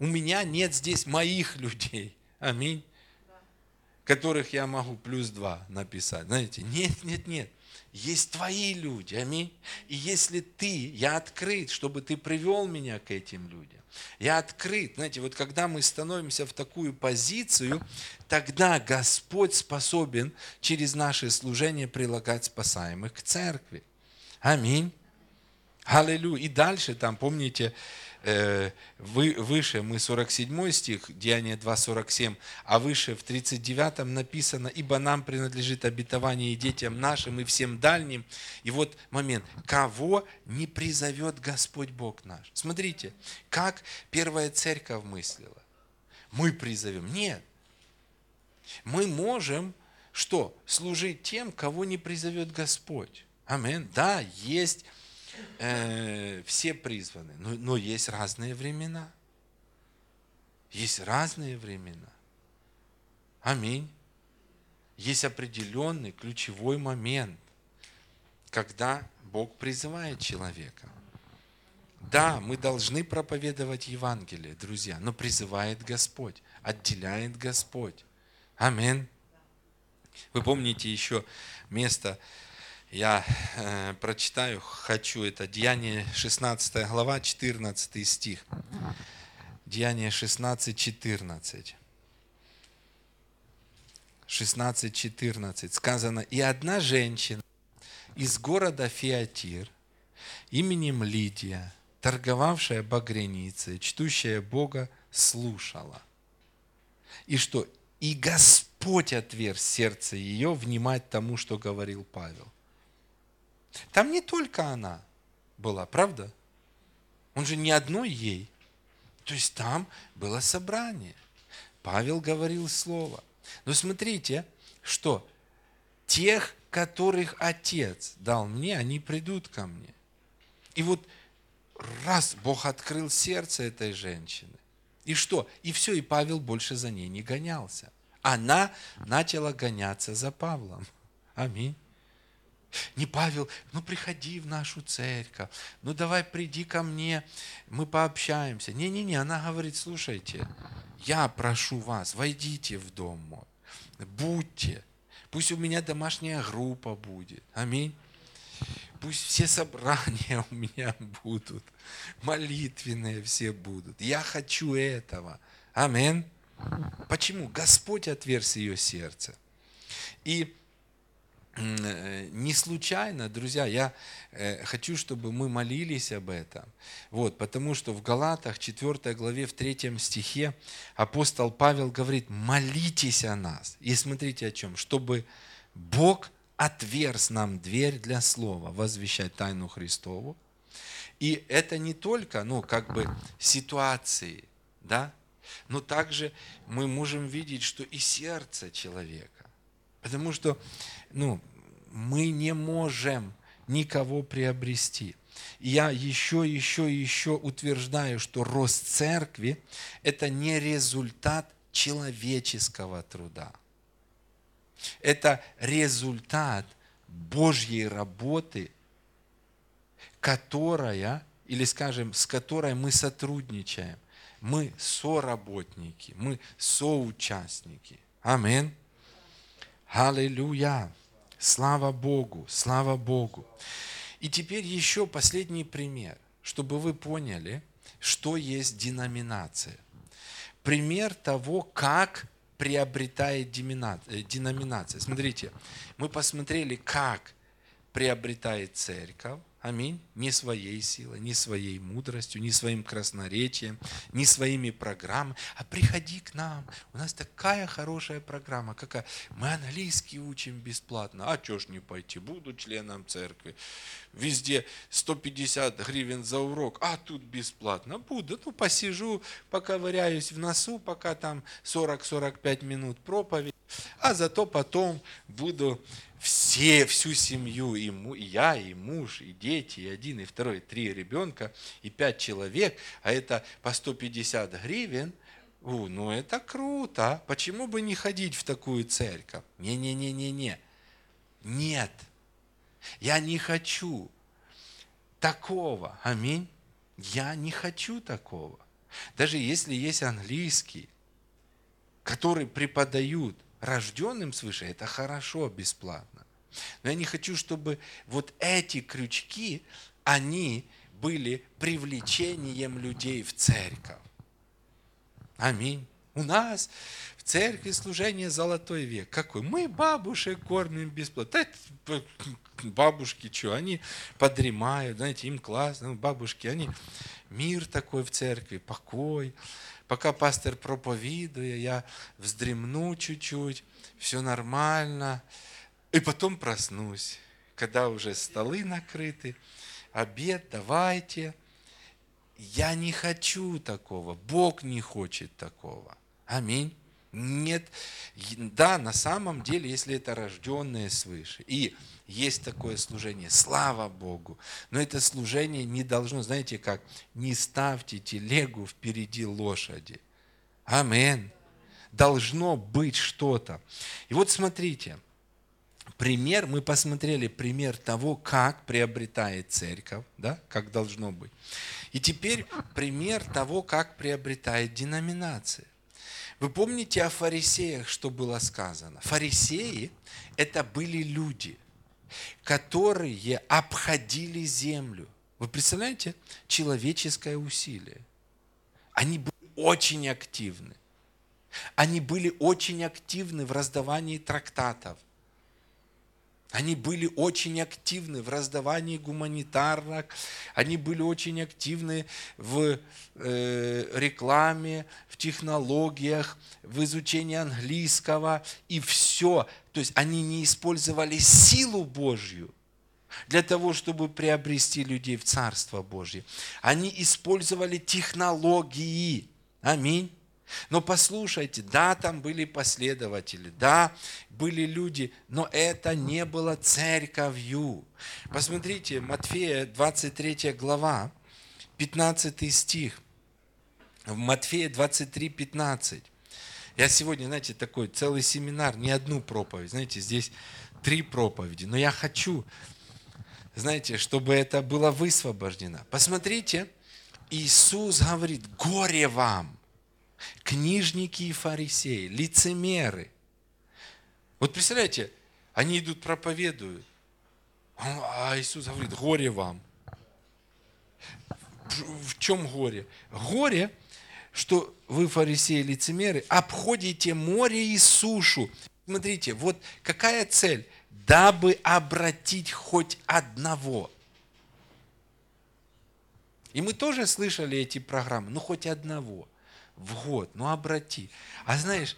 У меня нет здесь моих людей. Аминь которых я могу плюс два написать. Знаете, нет, нет, нет. Есть твои люди, аминь. И если ты, я открыт, чтобы ты привел меня к этим людям. Я открыт. Знаете, вот когда мы становимся в такую позицию, тогда Господь способен через наше служение прилагать спасаемых к церкви. Аминь. Аллилуйя. И дальше там, помните, выше мы 47 стих, Деяние 2.47, а выше в 39 написано, ибо нам принадлежит обетование и детям нашим, и всем дальним. И вот момент, кого не призовет Господь Бог наш. Смотрите, как первая церковь мыслила. Мы призовем. Нет. Мы можем что? Служить тем, кого не призовет Господь. Амин. Да, есть э, все призваны, но, но есть разные времена. Есть разные времена. Аминь. Есть определенный ключевой момент, когда Бог призывает человека. Да, мы должны проповедовать Евангелие, друзья, но призывает Господь, отделяет Господь. Аминь. Вы помните еще место, я э, прочитаю, хочу, это Деяние 16 глава, 14 стих. Деяние 16, 14. 16, 14. Сказано, и одна женщина из города Фиатир именем Лидия, торговавшая багряницей, чтущая Бога, слушала. И что? И Господь отверз сердце ее внимать тому, что говорил Павел. Там не только она была, правда? Он же не одной ей. То есть там было собрание. Павел говорил слово. Но смотрите, что тех, которых Отец дал мне, они придут ко мне. И вот раз Бог открыл сердце этой женщины, и что? И все, и Павел больше за ней не гонялся. Она начала гоняться за Павлом. Аминь. Не Павел, ну приходи в нашу церковь, ну давай приди ко мне, мы пообщаемся. Не-не-не, она говорит, слушайте, я прошу вас, войдите в дом мой, будьте, пусть у меня домашняя группа будет. Аминь. Пусть все собрания у меня будут, молитвенные все будут. Я хочу этого. Аминь. Почему? Господь отверз ее сердце. И не случайно, друзья, я э, хочу, чтобы мы молились об этом. Вот, потому что в Галатах 4 главе в 3 стихе апостол Павел говорит, молитесь о нас. И смотрите о чем, чтобы Бог отверз нам дверь для слова, возвещать тайну Христову. И это не только, ну, как бы ситуации, да, но также мы можем видеть, что и сердце человека. Потому что ну, мы не можем никого приобрести. Я еще, еще, еще утверждаю, что рост церкви – это не результат человеческого труда. Это результат Божьей работы, которая, или скажем, с которой мы сотрудничаем. мы соработники, мы соучастники. Аминь. Аллилуйя. Слава Богу, слава Богу. И теперь еще последний пример, чтобы вы поняли, что есть деноминация. Пример того, как приобретает э, деноминация. Смотрите, мы посмотрели, как приобретает церковь, Аминь. Не своей силой, не своей мудростью, не своим красноречием, не своими программами. А приходи к нам. У нас такая хорошая программа. Какая? Мы английский учим бесплатно. А что ж не пойти? Буду членом церкви. Везде 150 гривен за урок. А тут бесплатно. Буду. Ну, посижу, поковыряюсь в носу, пока там 40-45 минут проповедь. А зато потом буду все, всю семью, и, му, и я, и муж, и дети, и один, и второй, и три ребенка, и пять человек, а это по 150 гривен, у, ну это круто, а? почему бы не ходить в такую церковь? Не-не-не-не-не, нет, я не хочу такого, аминь, я не хочу такого. Даже если есть английский, который преподают рожденным свыше, это хорошо, бесплатно. Но я не хочу, чтобы вот эти крючки, они были привлечением людей в церковь. Аминь. У нас в церкви служение золотой век. Какой? Мы бабушек кормим бесплатно. Да, бабушки что, они подремают, знаете, им классно. Бабушки, они мир такой в церкви, покой. Пока пастор проповедует, я вздремну чуть-чуть, все нормально. И потом проснусь, когда уже столы накрыты, обед, давайте. Я не хочу такого, Бог не хочет такого. Аминь. Нет, да, на самом деле, если это рожденное свыше, и есть такое служение, слава Богу, но это служение не должно, знаете как, не ставьте телегу впереди лошади. Амин. Должно быть что-то. И вот смотрите, пример, мы посмотрели пример того, как приобретает церковь, да, как должно быть. И теперь пример того, как приобретает деноминация. Вы помните о фарисеях, что было сказано? Фарисеи – это были люди, которые обходили землю. Вы представляете? Человеческое усилие. Они были очень активны. Они были очень активны в раздавании трактатов – они были очень активны в раздавании гуманитарных, они были очень активны в э, рекламе, в технологиях, в изучении английского и все. То есть они не использовали силу Божью для того, чтобы приобрести людей в Царство Божье. Они использовали технологии. Аминь. Но послушайте, да, там были последователи, да, были люди, но это не было церковью. Посмотрите, Матфея 23 глава, 15 стих. В Матфея 23, 15. Я сегодня, знаете, такой целый семинар, не одну проповедь. Знаете, здесь три проповеди. Но я хочу, знаете, чтобы это было высвобождено. Посмотрите, Иисус говорит, горе вам – книжники и фарисеи, лицемеры. Вот представляете, они идут проповедуют, а Иисус говорит, горе вам. В чем горе? Горе, что вы, фарисеи, лицемеры, обходите море и сушу. Смотрите, вот какая цель? Дабы обратить хоть одного. И мы тоже слышали эти программы, ну хоть одного в год. Ну, обрати. А знаешь,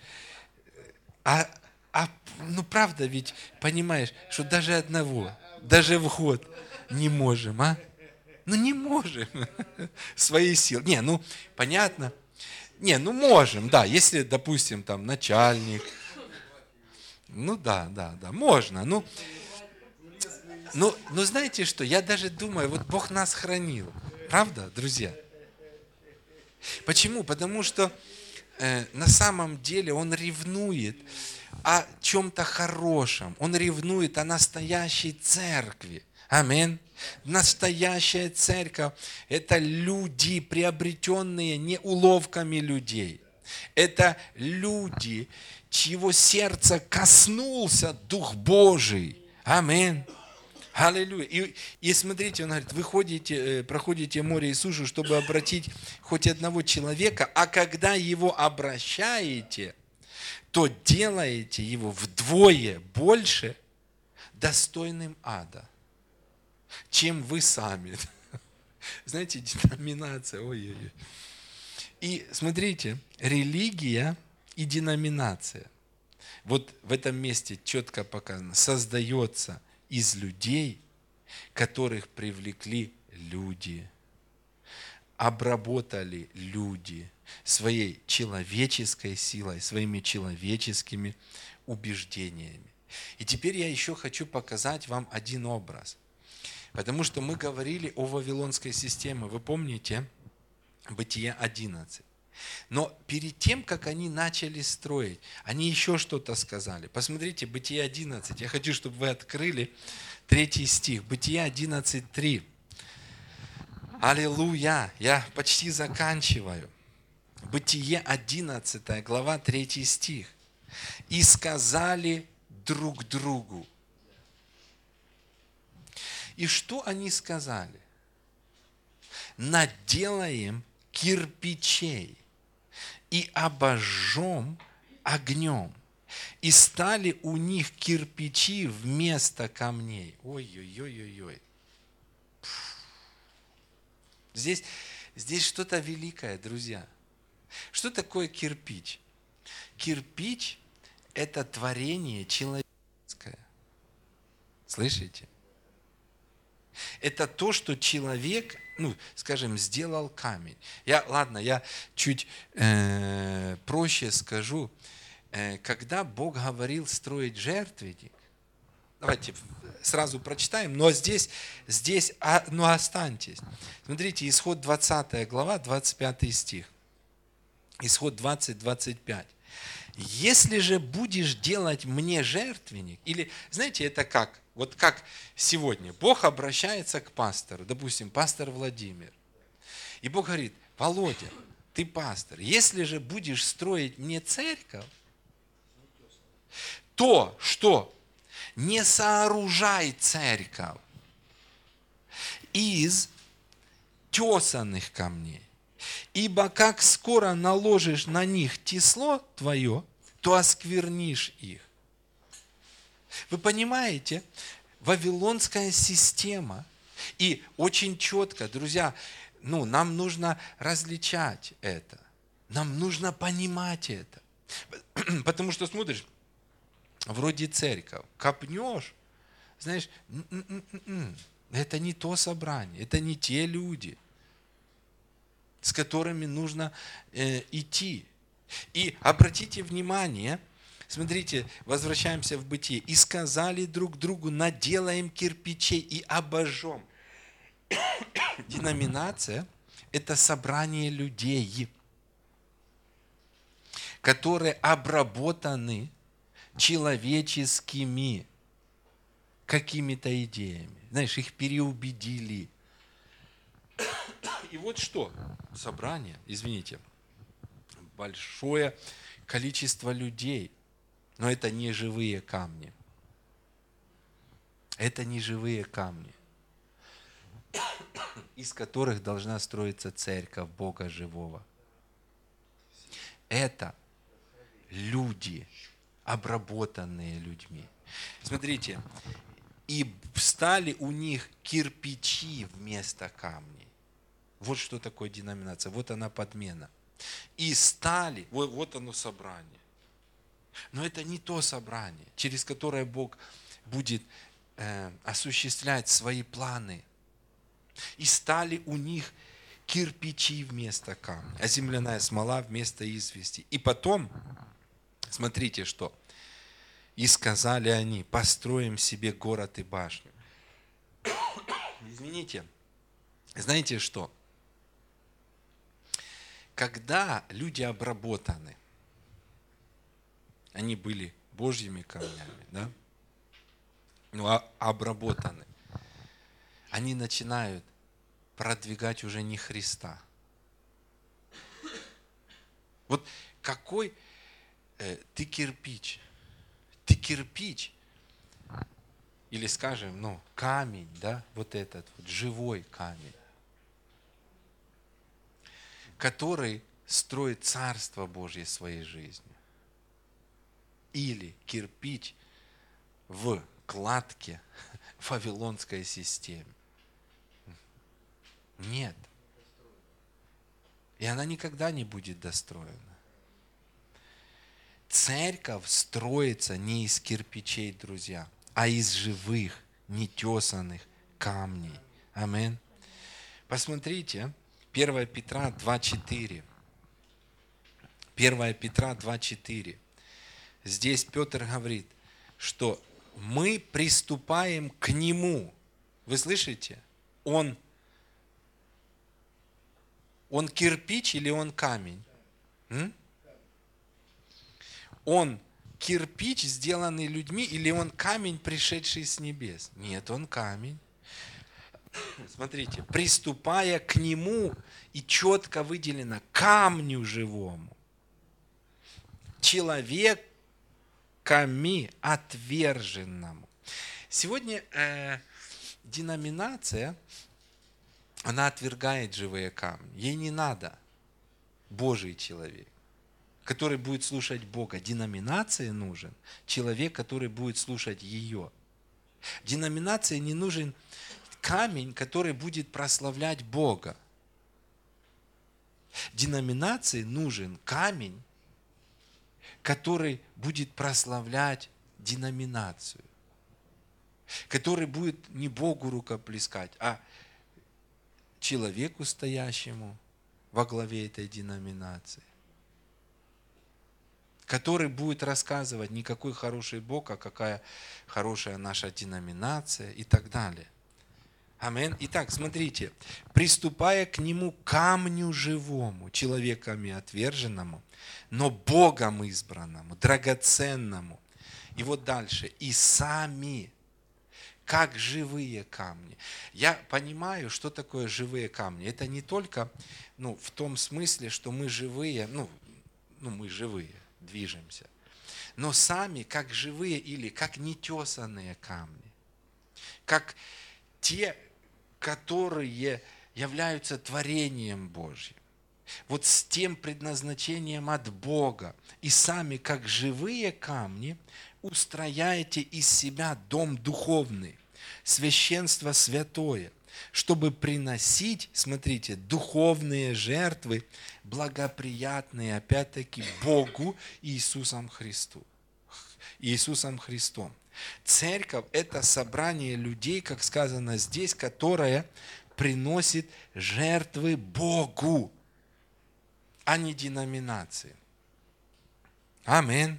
а, а, ну, правда ведь, понимаешь, что даже одного, даже в год не можем, а? Ну, не можем. <laughs> Свои силы. Не, ну, понятно. Не, ну, можем, да, если, допустим, там, начальник. Ну, да, да, да, можно. Ну, ну, ну, знаете что, я даже думаю, вот Бог нас хранил. Правда, друзья? Почему? Потому что э, на самом деле он ревнует о чем-то хорошем. Он ревнует о настоящей церкви. Аминь. Настоящая церковь – это люди, приобретенные не уловками людей. Это люди, чьего сердца коснулся Дух Божий. Аминь. Аллилуйя. И, и смотрите, он говорит, вы ходите, э, проходите море и сушу, чтобы обратить хоть одного человека, а когда его обращаете, то делаете его вдвое больше достойным ада, чем вы сами. <laughs> Знаете, деноминация, ой-ой-ой. И смотрите, религия и деноминация. Вот в этом месте четко показано, создается из людей, которых привлекли люди, обработали люди своей человеческой силой, своими человеческими убеждениями. И теперь я еще хочу показать вам один образ. Потому что мы говорили о Вавилонской системе. Вы помните Бытие 11. Но перед тем, как они начали строить, они еще что-то сказали. Посмотрите, Бытие 11. Я хочу, чтобы вы открыли третий стих. Бытие 11.3. Аллилуйя! Я почти заканчиваю. Бытие 11, глава 3 стих. «И сказали друг другу». И что они сказали? «Наделаем кирпичей и обожжем огнем. И стали у них кирпичи вместо камней. Ой-ой-ой-ой-ой. Здесь, здесь что-то великое, друзья. Что такое кирпич? Кирпич – это творение человеческое. Слышите? Это то, что человек ну, скажем, сделал камень. Я, ладно, я чуть э, проще скажу. Э, когда Бог говорил строить жертвенник, давайте сразу прочитаем, но здесь, здесь а, ну останьтесь. Смотрите, исход 20 глава, 25 стих. Исход 20, 25. Если же будешь делать мне жертвенник, или, знаете, это как? Вот как сегодня Бог обращается к пастору, допустим, пастор Владимир. И Бог говорит, Володя, ты пастор, если же будешь строить мне церковь, то что? Не сооружай церковь из тесанных камней. Ибо как скоро наложишь на них тесло твое, то осквернишь их. Вы понимаете, вавилонская система. И очень четко, друзья, ну, нам нужно различать это. Нам нужно понимать это. <clears throat> Потому что смотришь, вроде церковь, копнешь, знаешь, это не то собрание, это не те люди, с которыми нужно э, идти. И обратите внимание, Смотрите, возвращаемся в бытие. «И сказали друг другу, наделаем кирпичей и обожжем». <coughs> Деноминация – это собрание людей, которые обработаны человеческими какими-то идеями. Знаешь, их переубедили. <coughs> И вот что? Собрание, извините, большое количество людей, но это не живые камни. Это не живые камни, из которых должна строиться церковь Бога живого. Это люди, обработанные людьми. Смотрите, и стали у них кирпичи вместо камней. Вот что такое деноминация, вот она подмена. И стали, вот, вот оно собрание. Но это не то собрание, через которое Бог будет э, осуществлять свои планы. И стали у них кирпичи вместо камня, а земляная смола вместо извести. И потом, смотрите что, и сказали они, построим себе город и башню. Извините, знаете что? когда люди обработаны, они были Божьими камнями, да? Ну, а обработаны. Они начинают продвигать уже не Христа. Вот какой э, ты кирпич, ты кирпич, или скажем, ну, камень, да, вот этот вот живой камень, который строит Царство Божье своей жизнью. Или кирпич в кладке <laughs> вавилонской системе. Нет. И она никогда не будет достроена. Церковь строится не из кирпичей, друзья, а из живых, нетесанных камней. Амин. Посмотрите, 1 Петра 2.4. 1 Петра 2.4. Здесь Петр говорит, что мы приступаем к Нему. Вы слышите? Он, он кирпич или он камень? М? Он кирпич, сделанный людьми, или он камень, пришедший с небес? Нет, он камень. Смотрите, приступая к нему, и четко выделено камню живому, человеками отверженному. Сегодня э, деноминация, она отвергает живые камни. Ей не надо Божий человек который будет слушать Бога. Деноминации нужен человек, который будет слушать ее. Деноминации не нужен камень, который будет прославлять Бога. Деноминации нужен камень, который будет прославлять деноминацию, который будет не Богу рукоплескать, а человеку, стоящему во главе этой деноминации который будет рассказывать не какой хороший Бог, а какая хорошая наша деноминация и так далее. Амин. Итак, смотрите, приступая к нему камню живому, человеками отверженному, но Богом избранному, драгоценному. И вот дальше. И сами, как живые камни. Я понимаю, что такое живые камни. Это не только ну, в том смысле, что мы живые, ну, ну мы живые движемся. Но сами, как живые или как нетесанные камни, как те, которые являются творением Божьим, вот с тем предназначением от Бога, и сами, как живые камни, устрояете из себя дом духовный, священство святое, чтобы приносить, смотрите, духовные жертвы, благоприятные, опять-таки, Богу Иисусом Христу. Иисусом Христом. Церковь – это собрание людей, как сказано здесь, которое приносит жертвы Богу, а не деноминации. Амин.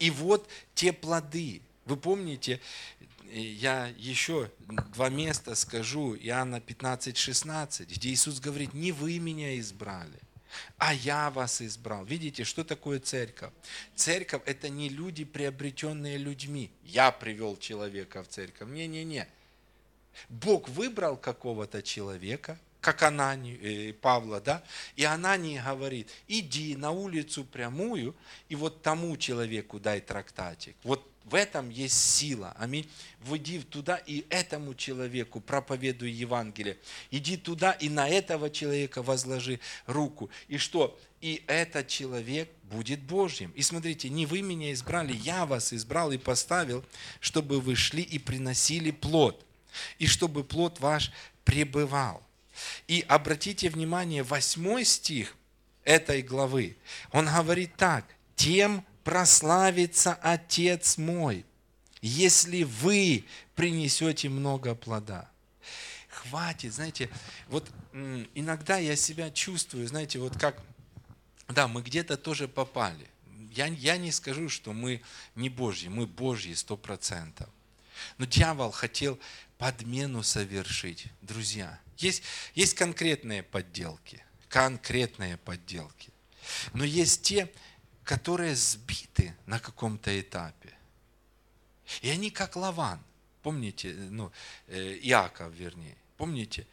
И вот те плоды. Вы помните, я еще два места скажу, Иоанна 15, 16, где Иисус говорит, не вы меня избрали, а я вас избрал. Видите, что такое церковь? Церковь – это не люди, приобретенные людьми. Я привел человека в церковь. Не-не-не. Бог выбрал какого-то человека, как Анани, э, Павла, да, и Анани говорит, иди на улицу прямую, и вот тому человеку дай трактатик. Вот в этом есть сила. Аминь. Войди туда и этому человеку проповедуй Евангелие. Иди туда и на этого человека возложи руку. И что? И этот человек будет Божьим. И смотрите, не вы меня избрали, я вас избрал и поставил, чтобы вы шли и приносили плод. И чтобы плод ваш пребывал. И обратите внимание, восьмой стих этой главы, он говорит так, тем прославится Отец мой, если вы принесете много плода. Хватит, знаете, вот иногда я себя чувствую, знаете, вот как, да, мы где-то тоже попали. Я, я не скажу, что мы не Божьи, мы Божьи сто процентов. Но дьявол хотел подмену совершить, друзья. Есть, есть конкретные подделки, конкретные подделки. Но есть те, которые сбиты на каком-то этапе. И они как Лаван. Помните, ну, э, Иаков, вернее. Помните,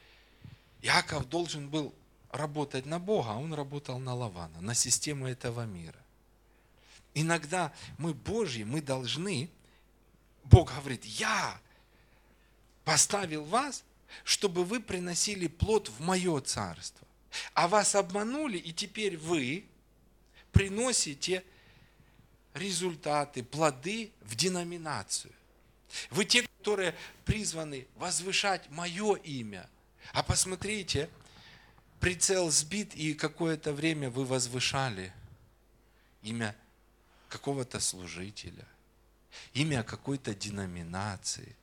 Иаков должен был работать на Бога, а он работал на Лавана, на систему этого мира. Иногда мы Божьи, мы должны, Бог говорит, я поставил вас, чтобы вы приносили плод в мое царство. А вас обманули, и теперь вы приносите результаты, плоды в деноминацию. Вы те, которые призваны возвышать мое имя. А посмотрите, прицел сбит, и какое-то время вы возвышали имя какого-то служителя, имя какой-то деноминации.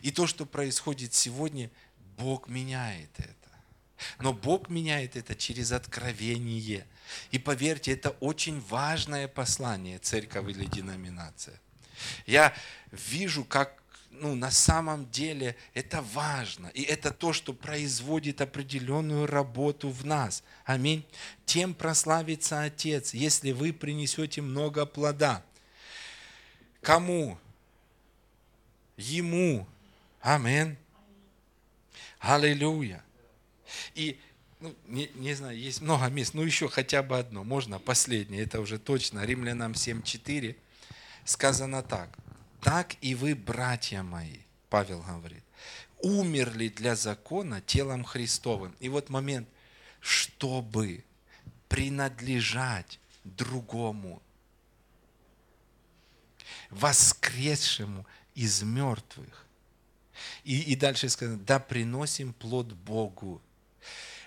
И то, что происходит сегодня, Бог меняет это. Но Бог меняет это через откровение. И поверьте, это очень важное послание церковь или деноминация. Я вижу, как ну, на самом деле это важно. И это то, что производит определенную работу в нас. Аминь. Тем прославится Отец, если вы принесете много плода. Кому? Ему. Аминь. Аллилуйя. И ну, не, не знаю, есть много мест, ну еще хотя бы одно, можно последнее, это уже точно, Римлянам 7.4 сказано так. Так и вы, братья мои, Павел говорит, умерли для закона телом Христовым. И вот момент, чтобы принадлежать другому, воскресшему из мертвых. И, и дальше сказано, да приносим плод Богу.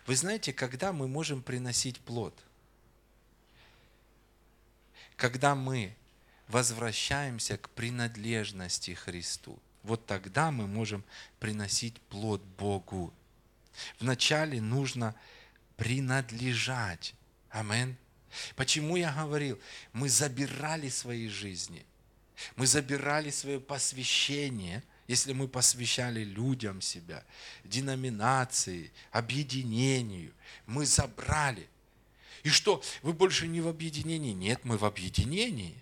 Вы знаете, когда мы можем приносить плод? Когда мы возвращаемся к принадлежности Христу. Вот тогда мы можем приносить плод Богу. Вначале нужно принадлежать. Амин. Почему я говорил? Мы забирали свои жизни. Мы забирали свое посвящение, если мы посвящали людям себя, деноминации, объединению. Мы забрали. И что, вы больше не в объединении? Нет, мы в объединении.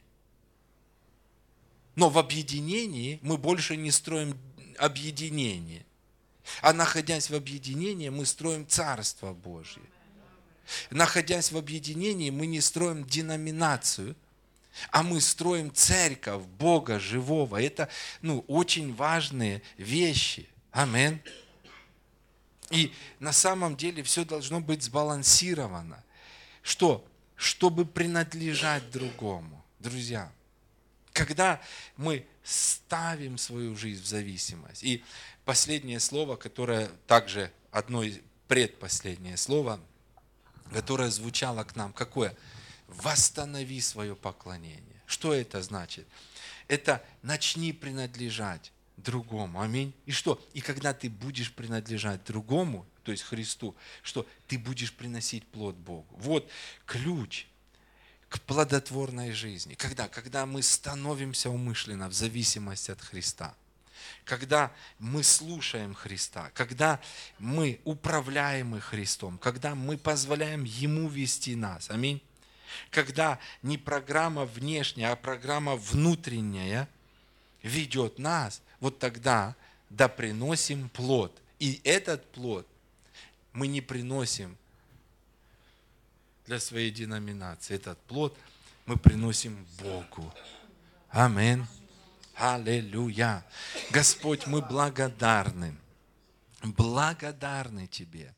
Но в объединении мы больше не строим объединение. А находясь в объединении, мы строим Царство Божье. Находясь в объединении, мы не строим деноминацию, а мы строим церковь Бога живого. Это ну, очень важные вещи. Амин. И на самом деле все должно быть сбалансировано. Что? Чтобы принадлежать другому. Друзья, когда мы ставим свою жизнь в зависимость. И последнее слово, которое также одно из предпоследнее слово, которое звучало к нам, какое? Восстанови свое поклонение. Что это значит? Это начни принадлежать другому. Аминь. И что? И когда ты будешь принадлежать другому, то есть Христу, что ты будешь приносить плод Богу. Вот ключ к плодотворной жизни. Когда? Когда мы становимся умышленно в зависимости от Христа. Когда мы слушаем Христа, когда мы управляемы Христом, когда мы позволяем Ему вести нас. Аминь. Когда не программа внешняя, а программа внутренняя ведет нас, вот тогда да приносим плод. И этот плод мы не приносим для своей деноминации. Этот плод мы приносим Богу. Амин. Аллилуйя. Господь, мы благодарны. Благодарны Тебе